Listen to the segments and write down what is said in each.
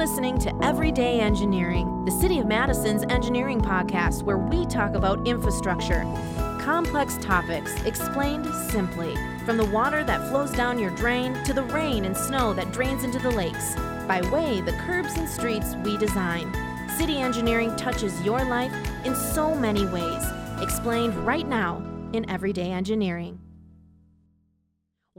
listening to Everyday Engineering, the City of Madison's engineering podcast where we talk about infrastructure. Complex topics explained simply, from the water that flows down your drain to the rain and snow that drains into the lakes, by way the curbs and streets we design. City engineering touches your life in so many ways, explained right now in Everyday Engineering.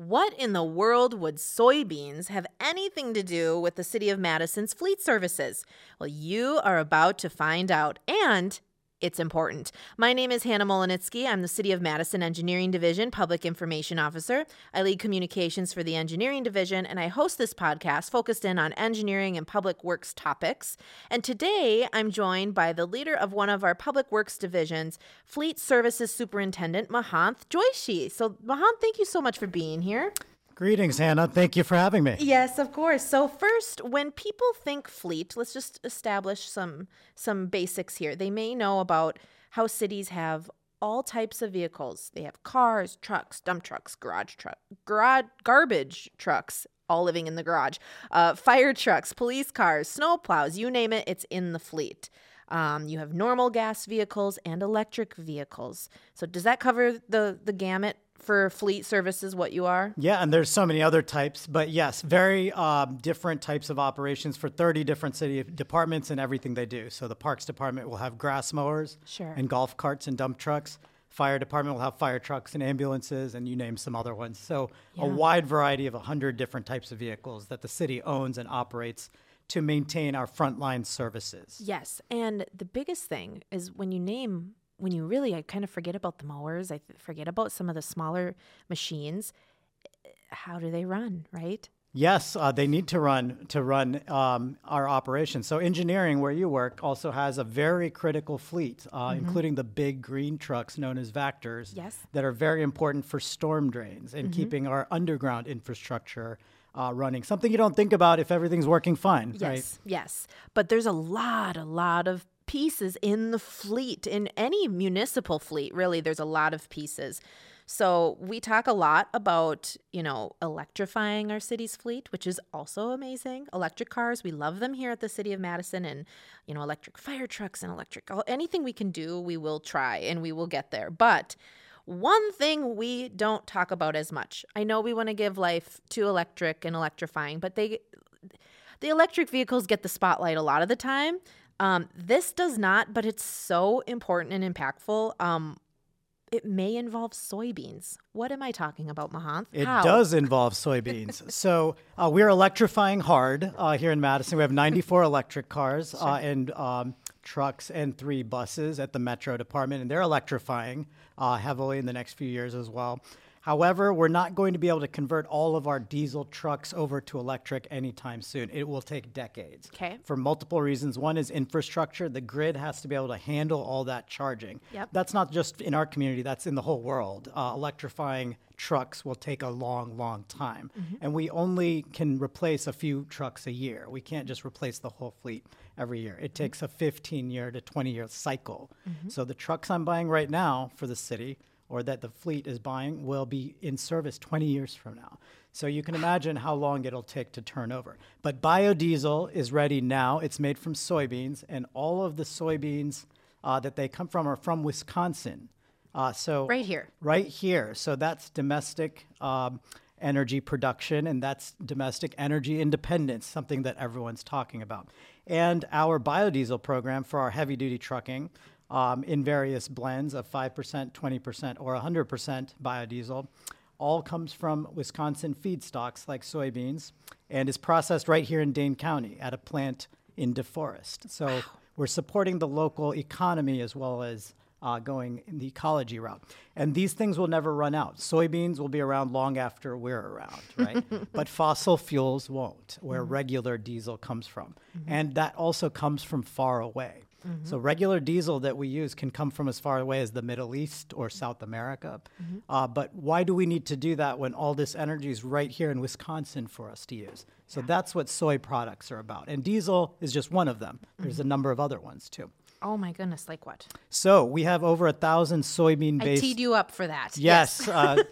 What in the world would soybeans have anything to do with the City of Madison's fleet services? Well, you are about to find out, and it's important. My name is Hannah Mohelnitzky. I'm the City of Madison Engineering Division Public Information Officer. I lead communications for the Engineering Division, and I host this podcast focused in on engineering and public works topics. And today I'm joined by the leader of one of our public works divisions, Fleet Services Superintendent Mahanth Joishy. So, Mahanth, thank you so much for being here. Greetings, Hannah. Thank you for having me. Yes, of course. So first, when people think fleet, let's just establish some some basics here. They may know about how cities have all types of vehicles. They have cars, trucks, dump trucks, garage truck, garage garbage trucks, all living in the garage, uh, fire trucks, police cars, snow plows, you name it, it's in the fleet. Um, you have normal gas vehicles and electric vehicles. So does that cover the the gamut for fleet services what you are? Yeah, and there's so many other types, but yes, very um, different types of operations for 30 different city departments and everything they do. So the Parks Department will have grass mowers Sure. and golf carts and dump trucks. Fire Department will have fire trucks and ambulances, and you name some other ones. So a wide variety of 100 different types of vehicles that the city owns and operates to maintain our frontline services. Yes, and the biggest thing is when you name when you really I kind of forget about the mowers, I forget about some of the smaller machines. How do they run, right? Yes, uh, they need to run to run um, our operation. So engineering, where you work, also has a very critical fleet, uh, including the big green trucks known as Vactors, Mm-hmm. Yes. Mm-hmm. that are very important for storm drains and keeping our underground infrastructure uh, running. Something you don't think about if everything's working fine, Yes, right? yes. But there's a lot, a lot of pieces in the fleet, in any municipal fleet, really, there's a lot of pieces. So we talk a lot about, you know, electrifying our city's fleet, which is also amazing. Electric cars, we love them here at the City of Madison and, you know, electric fire trucks and electric anything we can do, we will try and we will get there. But one thing we don't talk about as much. I know we want to give life to electric and electrifying, but they the electric vehicles get the spotlight a lot of the time. Um, this does not, but it's so important and impactful. Um, it may involve soybeans. What am I talking about, Mahanth? It How? does involve soybeans. so uh, we're electrifying hard uh, here in Madison. We have 94 electric cars uh, and um, trucks and three buses at the Metro Department, and they're electrifying uh, heavily in the next few years as well. However, we're not going to be able to convert all of our diesel trucks over to electric anytime soon. It will take decades. Okay. For multiple reasons. One is infrastructure. The grid has to be able to handle all that charging. Yep. That's not just in our community, that's in the whole world. Uh, electrifying trucks will take a long, long time. Mm-hmm. And we only can replace a few trucks a year. We can't just replace the whole fleet every year. It mm-hmm. takes a 15 year to 20 year cycle. Mm-hmm. So the trucks I'm buying right now for the city or that the fleet is buying will be in service 20 years from now. So you can imagine how long it'll take to turn over. But biodiesel is ready now. It's made from soybeans, and all of the soybeans uh, that they come from are from Wisconsin. Uh, so Right here. right here. So that's domestic um, energy production, and that's domestic energy independence, something that everyone's talking about. And our biodiesel program for our heavy duty trucking um, in various blends of 5%, 20%, or 100% biodiesel all comes from Wisconsin feedstocks like soybeans and is processed right here in Dane County at a plant in DeForest. So we're supporting the local economy as well as uh, going in the ecology route. And these things will never run out. Soybeans will be around long after we're around, right? but fossil fuels won't, where regular diesel comes from. And that also comes from far away. So regular diesel that we use can come from as far away as the Middle East or South America. Uh, but why do we need to do that when all this energy is right here in Wisconsin for us to use? So that's what soy products are about. And diesel is just one of them. There's a number of other ones too. Oh my goodness, like what? So we have over a thousand soybean based. I teed you up for that. Yes, uh,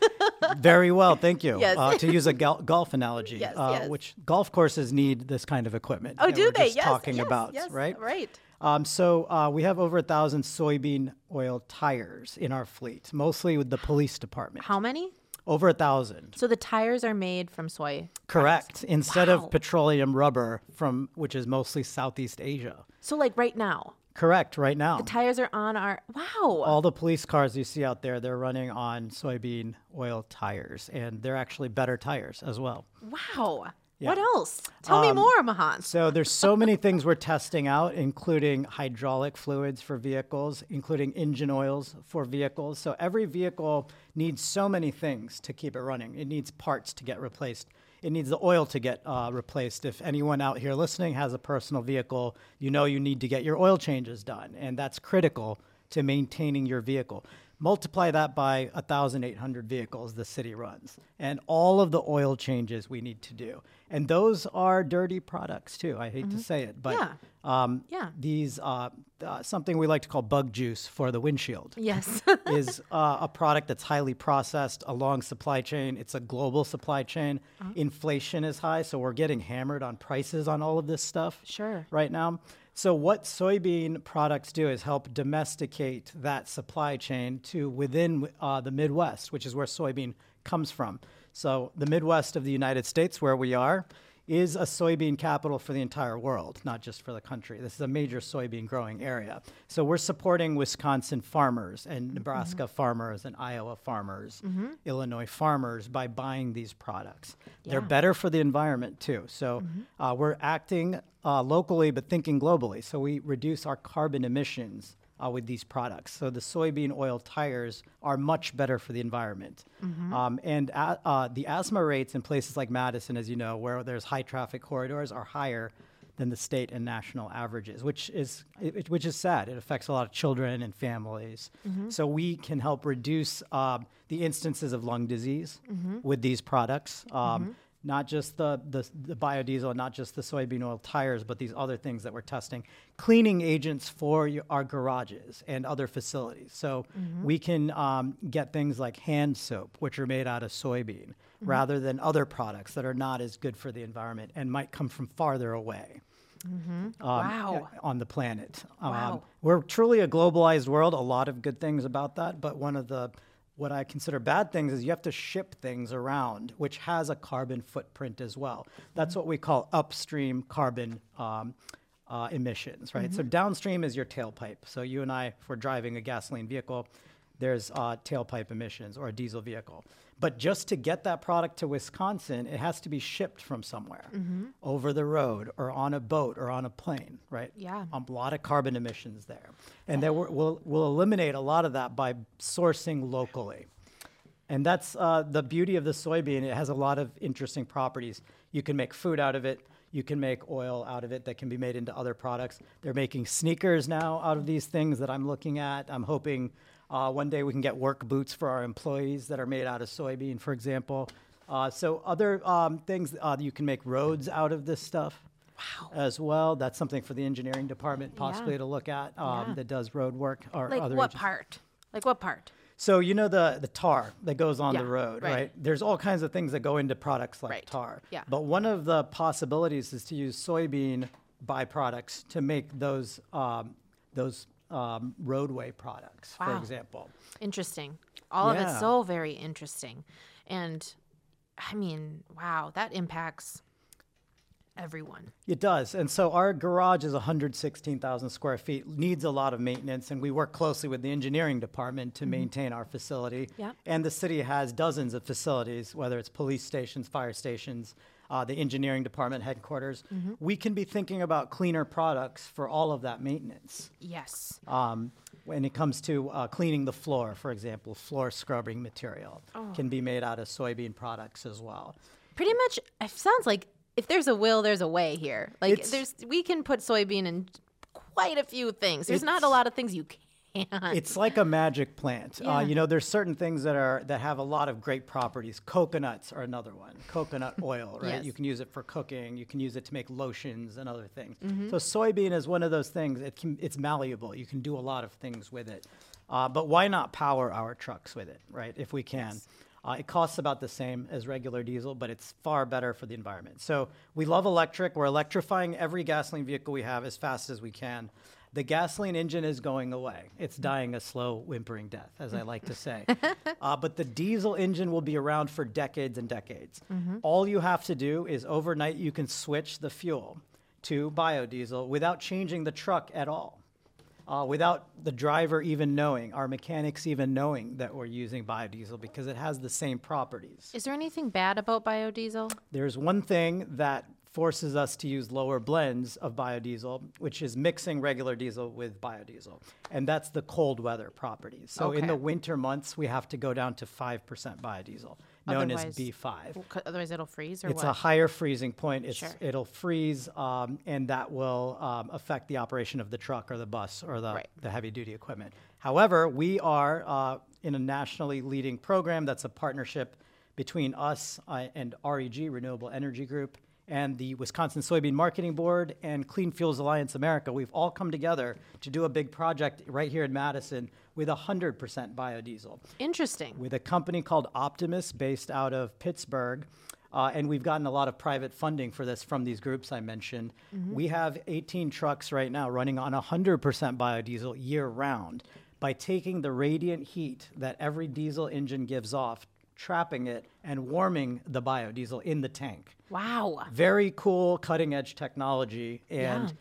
very well, thank you. Yes. Uh, to use a gol- golf analogy, Yes, uh, yes. which golf courses need this kind of equipment. Oh, do they? Yes. talking yes, about yes, right. Right. Um, so uh, we have over a thousand soybean oil tires in our fleet, mostly with the police department. How many? Over a thousand. So the tires are made from soy. Correct. Instead Wow. of petroleum rubber from which is mostly Southeast Asia. So like right now, Correct. Right now. The tires are on our. Wow. all the police cars you see out there, they're running on soybean oil tires, and they're actually better tires as well. wow. Yeah. What else? Tell me Um, more, Mahan. So there's so many things we're testing out, including hydraulic fluids for vehicles, including engine oils for vehicles. So every vehicle needs so many things to keep it running. It needs parts to get replaced. It needs the oil to get uh, replaced. If anyone out here listening has a personal vehicle, you know you need to get your oil changes done, and that's critical to maintaining your vehicle. Multiply that by 1,800 vehicles the city runs, and all of the oil changes we need to do. And those are dirty products too. I hate to mm-hmm. say it, but Yeah. Um, Yeah. these uh, uh, something we like to call bug juice for the windshield Yes. is uh, a product that's highly processed, a long supply chain. It's a global supply chain. Inflation is high, so we're getting hammered on prices on all of this stuff Sure. right now. So what soybean products do is help domesticate that supply chain to within uh, the Midwest, which is where soybean comes from. So the Midwest of the United States, where we are, is a soybean capital for the entire world, not just for the country. This is a major soybean growing area. So we're supporting Wisconsin farmers and Nebraska farmers and Iowa farmers, Illinois farmers by buying these products. They're better for the environment too. So uh, we're acting uh, locally but thinking globally. So we reduce our carbon emissions uh, with these products. So the soybean oil tires are much better for the environment. Um, and a- uh, the asthma rates in places like Madison, as you know, where there's high traffic corridors, are higher than the state and national averages, which is it, which is sad. It affects a lot of children and families. So we can help reduce um, the instances of lung disease with these products. Um, Not just the, the the biodiesel, not just the soybean oil tires, but these other things that we're testing. Cleaning agents for your, our garages and other facilities. So we can um, get things like hand soap, which are made out of soybean, rather than other products that are not as good for the environment and might come from farther away um, Wow. on the planet. Um, Wow. We're truly a globalized world. A lot of good things about that, but one of the what I consider bad things is you have to ship things around, which has a carbon footprint as well. That's what we call upstream carbon um, uh, emissions, right? So downstream is your tailpipe. So you and I, if we're driving a gasoline vehicle, there's uh, tailpipe emissions or a diesel vehicle. But just to get that product to Wisconsin, it has to be shipped from somewhere over the road or on a boat or on a plane, right? Yeah. A lot of carbon emissions there. And then we're, we'll, we'll eliminate a lot of that by sourcing locally. And that's uh, the beauty of the soybean. It has a lot of interesting properties. You can make food out of it. You can make oil out of it that can be made into other products. They're making sneakers now out of these things that I'm looking at. I'm hoping uh, one day we can get work boots for our employees that are made out of soybean, for example. Uh, so other um, things uh, you can make roads out of this stuff. Wow. As well, that's something for the engineering department possibly Yeah. to look at um, Yeah. that does road work or Like other. what part? Like what part? So you know the the tar that goes on Yeah, the road, right. right. There's all kinds of things that go into products like Right, tar. yeah. But one of the possibilities is to use soybean byproducts to make those um, those um, roadway products, for example. Interesting. All of it's so very interesting. And I mean, wow, that impacts everyone. It does. And so our garage is 116,000 square feet, needs a lot of maintenance, and we work closely with the engineering department to maintain our facility. Yeah. And the city has dozens of facilities, whether it's police stations, fire stations, uh, the engineering department headquarters. We can be thinking about cleaner products for all of that maintenance. Yes. Um, when it comes to uh, cleaning the floor, for example, floor scrubbing material can be made out of soybean products as well. Pretty much it sounds like if there's a will, there's a way here. Like It's- there's we can put soybean in quite a few things. There's not a lot of things you It's like a magic plant. Yeah. Uh, you know, there's certain things that are that have a lot of great properties. Coconuts are another one. Coconut oil, right? Yes. You can use it for cooking. You can use it to make lotions and other things. Mm-hmm. So soybean is one of those things. It can, it's malleable. You can do a lot of things with it. Uh, but why not power our trucks with it, right? If we can. Uh, it costs about the same as regular diesel, but it's far better for the environment. So we love electric. We're electrifying every gasoline vehicle we have as fast as we can. The gasoline engine is going away. It's dying a slow, whimpering death, as I like to say. uh, but the diesel engine will be around for decades and decades. All you have to do is overnight you can switch the fuel to biodiesel without changing the truck at all uh, without the driver even knowing, our mechanics even knowing that we're using biodiesel because it has the same properties. Is there anything bad about biodiesel? There's one thing that forces us to use lower blends of biodiesel, which is mixing regular diesel with biodiesel, and that's the cold weather properties. So in the winter months, we have to go down to 5% biodiesel, known as B5. Well, Otherwise, it'll freeze or It's what? a higher freezing point. It's, Sure. It'll freeze, um, and that will um, affect the operation of the truck or the bus or the, Right. the heavy duty equipment. However, we are uh, in a nationally leading program that's a partnership between us uh, and REG, Renewable Energy Group, and the Wisconsin Soybean Marketing Board and Clean Fuels Alliance America. We've all come together to do a big project right here in Madison with 100% biodiesel Interesting. with a company called Optimus based out of Pittsburgh. Uh, and we've gotten a lot of private funding for this from these groups I mentioned. We have 18 trucks right now running on 100% biodiesel year round by taking the radiant heat that every diesel engine gives off, trapping it, and warming the biodiesel in the tank. Wow. Very cool, cutting edge technology. And Yeah.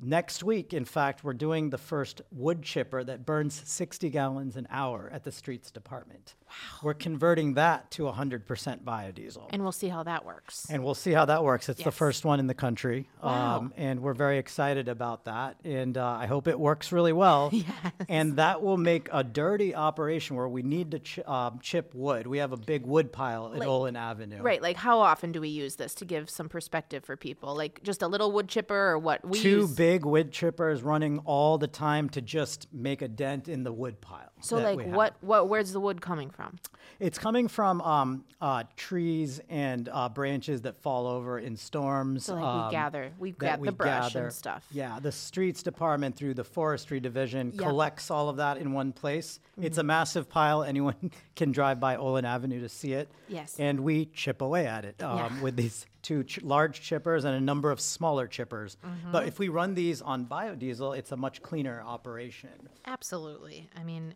Next week, in fact, we're doing the first wood chipper that burns 60 gallons an hour at the streets department. Wow. We're converting that to 100% biodiesel. And we'll see how that works. And we'll see how that works. It's the first one in the country. Wow. Um, and we're very excited about that. And uh, I hope it works really well. Yes. And that will make a dirty operation where we need to ch- um, chip wood. We have a big wood pile at Like- Olin Avenue. Right, like how often do we use this to give some perspective for people? Like just a little wood chipper or what? We Two use big wood chippers running all the time to just make a dent in the wood pile. So like what what where's the wood coming from? It's coming from um, uh, trees and uh, branches that fall over in storms. So like um, we gather, we get the brush gather. and stuff. Yeah, the streets department through the forestry division Yep. collects all of that in one place. It's Mm-hmm. a massive pile. Anyone can drive by Olin Avenue to see it. Yes. And we chip away at it um, Yeah. with these two ch- large chippers and a number of smaller chippers. Mm-hmm. But if we run these on biodiesel, it's a much cleaner operation. Absolutely. I mean,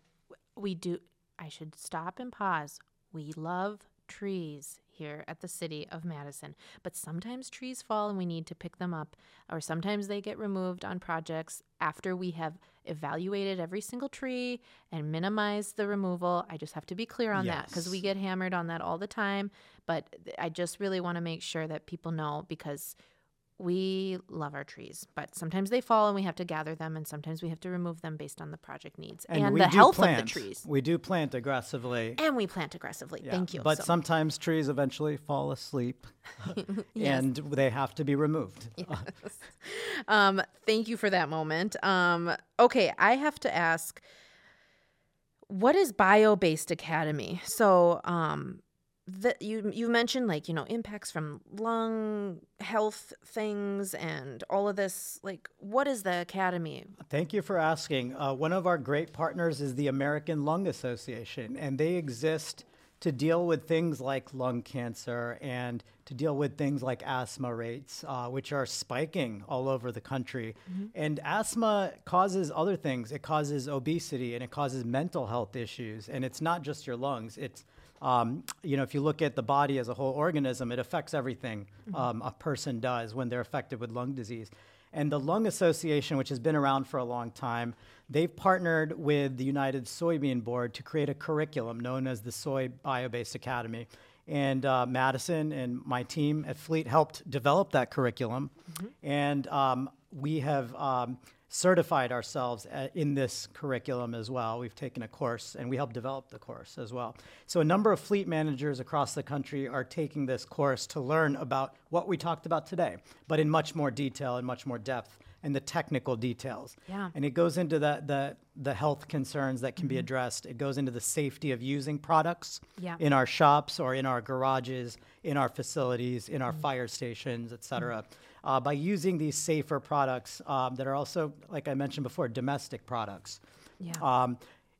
we do. I should stop and pause. We love trees here at the city of Madison, but sometimes trees fall and we need to pick them up, or sometimes they get removed on projects after we have evaluated every single tree and minimized the removal. I just have to be clear on that because we get hammered on that all the time. But I just really want to make sure that people know because we love our trees, but sometimes they fall and we have to gather them, and sometimes we have to remove them based on the project needs and, we the health plant. of the trees. We do plant aggressively. And we plant aggressively. Yeah, Thank you. But So- sometimes trees eventually fall asleep and they have to be removed. um, thank you for that moment. Um, okay, I have to ask, what is bio-based academy? So, um, the, you you mentioned like you know impacts from lung health things and all of this. Like, what is the academy? Thank you for asking. Uh, one of our great partners is the American Lung Association, and they exist to deal with things like lung cancer and to deal with things like asthma rates, uh, which are spiking all over the country. And asthma causes other things. It causes obesity and it causes mental health issues. And it's not just your lungs. It's um, you know, if you look at the body as a whole organism, it affects everything um, a person does when they're affected with lung disease. And the Lung Association, which has been around for a long time, they've partnered with the United Soybean Board to create a curriculum known as the Soy Biobased Academy. And uh, Madison and my team at Fleet helped develop that curriculum. And um, we have um, certified ourselves uh, in this curriculum as well. We've taken a course and we helped develop the course as well. So, a number of fleet managers across the country are taking this course to learn about what we talked about today, but in much more detail and much more depth and the technical details. Yeah. And it goes into the the the health concerns that can be addressed. It goes into the safety of using products Yeah. in our shops or in our garages, in our facilities, in our fire stations, et cetera. Uh, by using these safer products um, that are also, like I mentioned before, domestic products. Yeah. Um,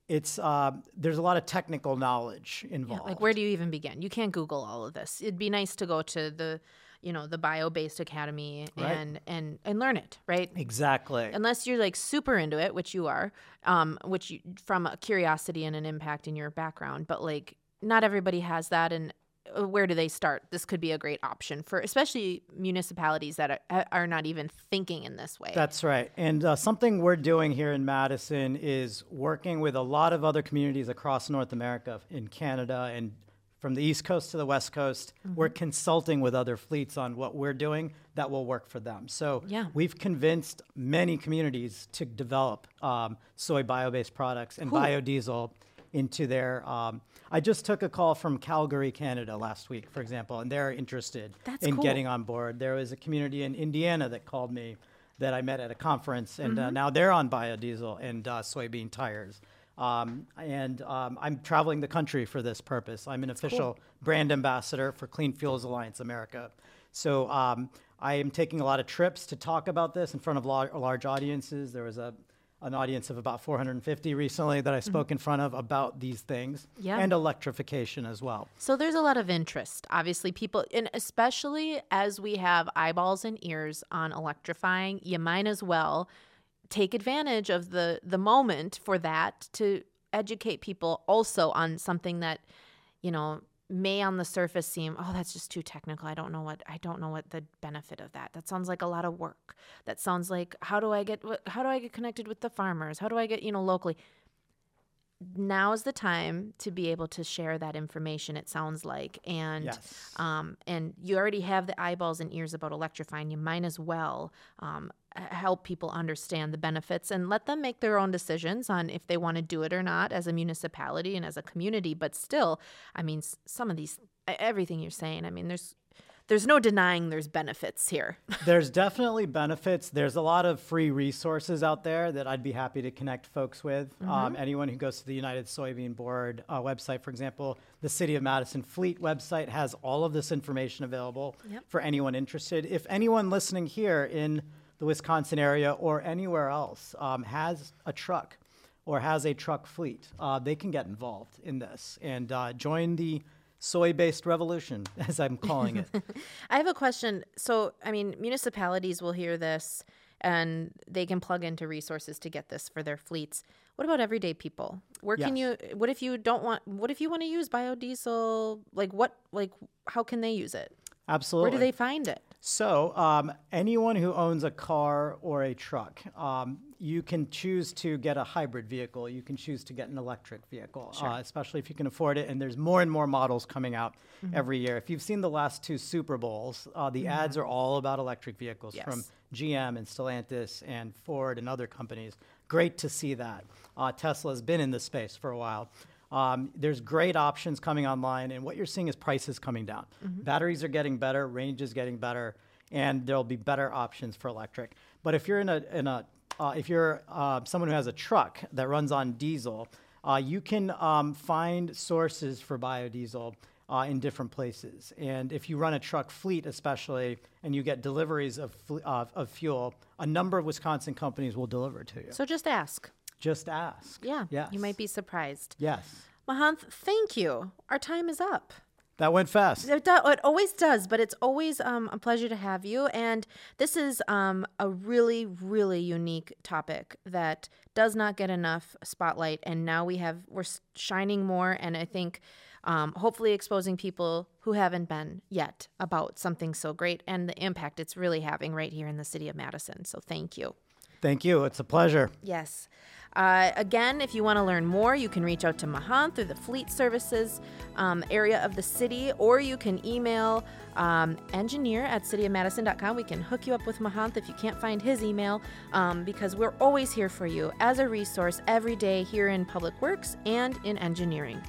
it's uh, there's a lot of technical knowledge Yeah, involved. like where do you even begin? You can't Google all of this. It'd be nice to go to the, you know, the bio-based academy Right. and and and learn it, right? exactly. Unless you're like super into it, which you are, um, which you, from a curiosity and an impact in your background, but like not everybody has that, and uh, where do they start? This could be a great option for, especially municipalities that are, are not even thinking in this way. That's right. And uh, something we're doing here in Madison is working with a lot of other communities across North America, in Canada, and from the East Coast to the West Coast. We're consulting with other fleets on what we're doing that will work for them. So Yeah. we've convinced many communities to develop um, soy bio based products and biodiesel into their. Um, I just took a call from Calgary, Canada last week, for example, and they're interested That's in cool. getting on board. There was a community in Indiana that called me that I met at a conference, and Mm-hmm. uh, now they're on biodiesel and uh, soybean tires. Um, and um, I'm traveling the country for this purpose. I'm an official brand ambassador for Clean Fuels Alliance America. So um, I am taking a lot of trips to talk about this in front of lar- large audiences. There was a an audience of about 450 recently that I spoke in front of about these things Mm-hmm. Yeah. and electrification as well. So there's a lot of interest. Obviously, people, and especially as we have eyeballs and ears on electrifying, you might as well take advantage of the the moment for that to educate people also on something that, you know, may on the surface seem, oh, that's just too technical. I don't know what I don't know what the benefit of that. That sounds like a lot of work. That sounds like how do I get how do I get connected with the farmers? How do I get, you know, locally? Now is the time to be able to share that information it sounds like and Yes. um, and you already have the eyeballs and ears about electrifying you might as well um, help people understand the benefits and let them make their own decisions on if they want to do it or not as a municipality and as a community but still i mean some of these everything you're saying i mean there's there's no denying there's benefits here There's definitely benefits. There's a lot of free resources out there that I'd be happy to connect folks with. Um, anyone who goes to the United Soybean Board uh, website, for example, the City of Madison Fleet website has all of this information available Yep. for anyone interested. If anyone listening here in the Wisconsin area or anywhere else um, has a truck or has a truck fleet, uh, they can get involved in this and uh, join the soy-based revolution, as I'm calling it. I have a question. So, I mean, municipalities will hear this and they can plug into resources to get this for their fleets. What about everyday people? Where can you what if you don't want what if you want to use biodiesel? Like what like how can they use it? Absolutely. Where do they find it? So, um, anyone who owns a car or a truck, um, you can choose to get a hybrid vehicle. You can choose to get an electric vehicle, uh, especially if you can afford it. And there's more and more models coming out Mm-hmm. every year. If you've seen the last two Super Bowls, uh, the ads are all about electric vehicles from GM and Stellantis and Ford and other companies. Great to see that. Uh, Tesla's been in this space for a while. Um, there's great options coming online, and what you're seeing is prices coming down. Batteries are getting better, range is getting better, and there'll be better options for electric. But if you're in a, in a uh, if you're uh, someone who has a truck that runs on diesel, uh, you can um, find sources for biodiesel uh, in different places. And if you run a truck fleet, especially, and you get deliveries of, fl- of, of fuel, a number of Wisconsin companies will deliver to you. So just ask. Just ask. Yeah. Yes. You might be surprised. Yes. Mahanth, thank you. Our time is up. That went fast. It, do, it always does, but it's always um, a pleasure to have you. And this is um, a really, really unique topic that does not get enough spotlight. And now we have we're shining more, and I think um, hopefully exposing people who haven't been yet about something so great and the impact it's really having right here in the city of Madison. So thank you. Thank you. It's a pleasure. Yes. Uh, again, if you want to learn more, you can reach out to Mahan through the Fleet Services um, area of the city, or you can email um, engineer at cityofmadison.com. We can hook you up with Mahanth if you can't find his email, um, because we're always here for you as a resource every day here in public works and in engineering.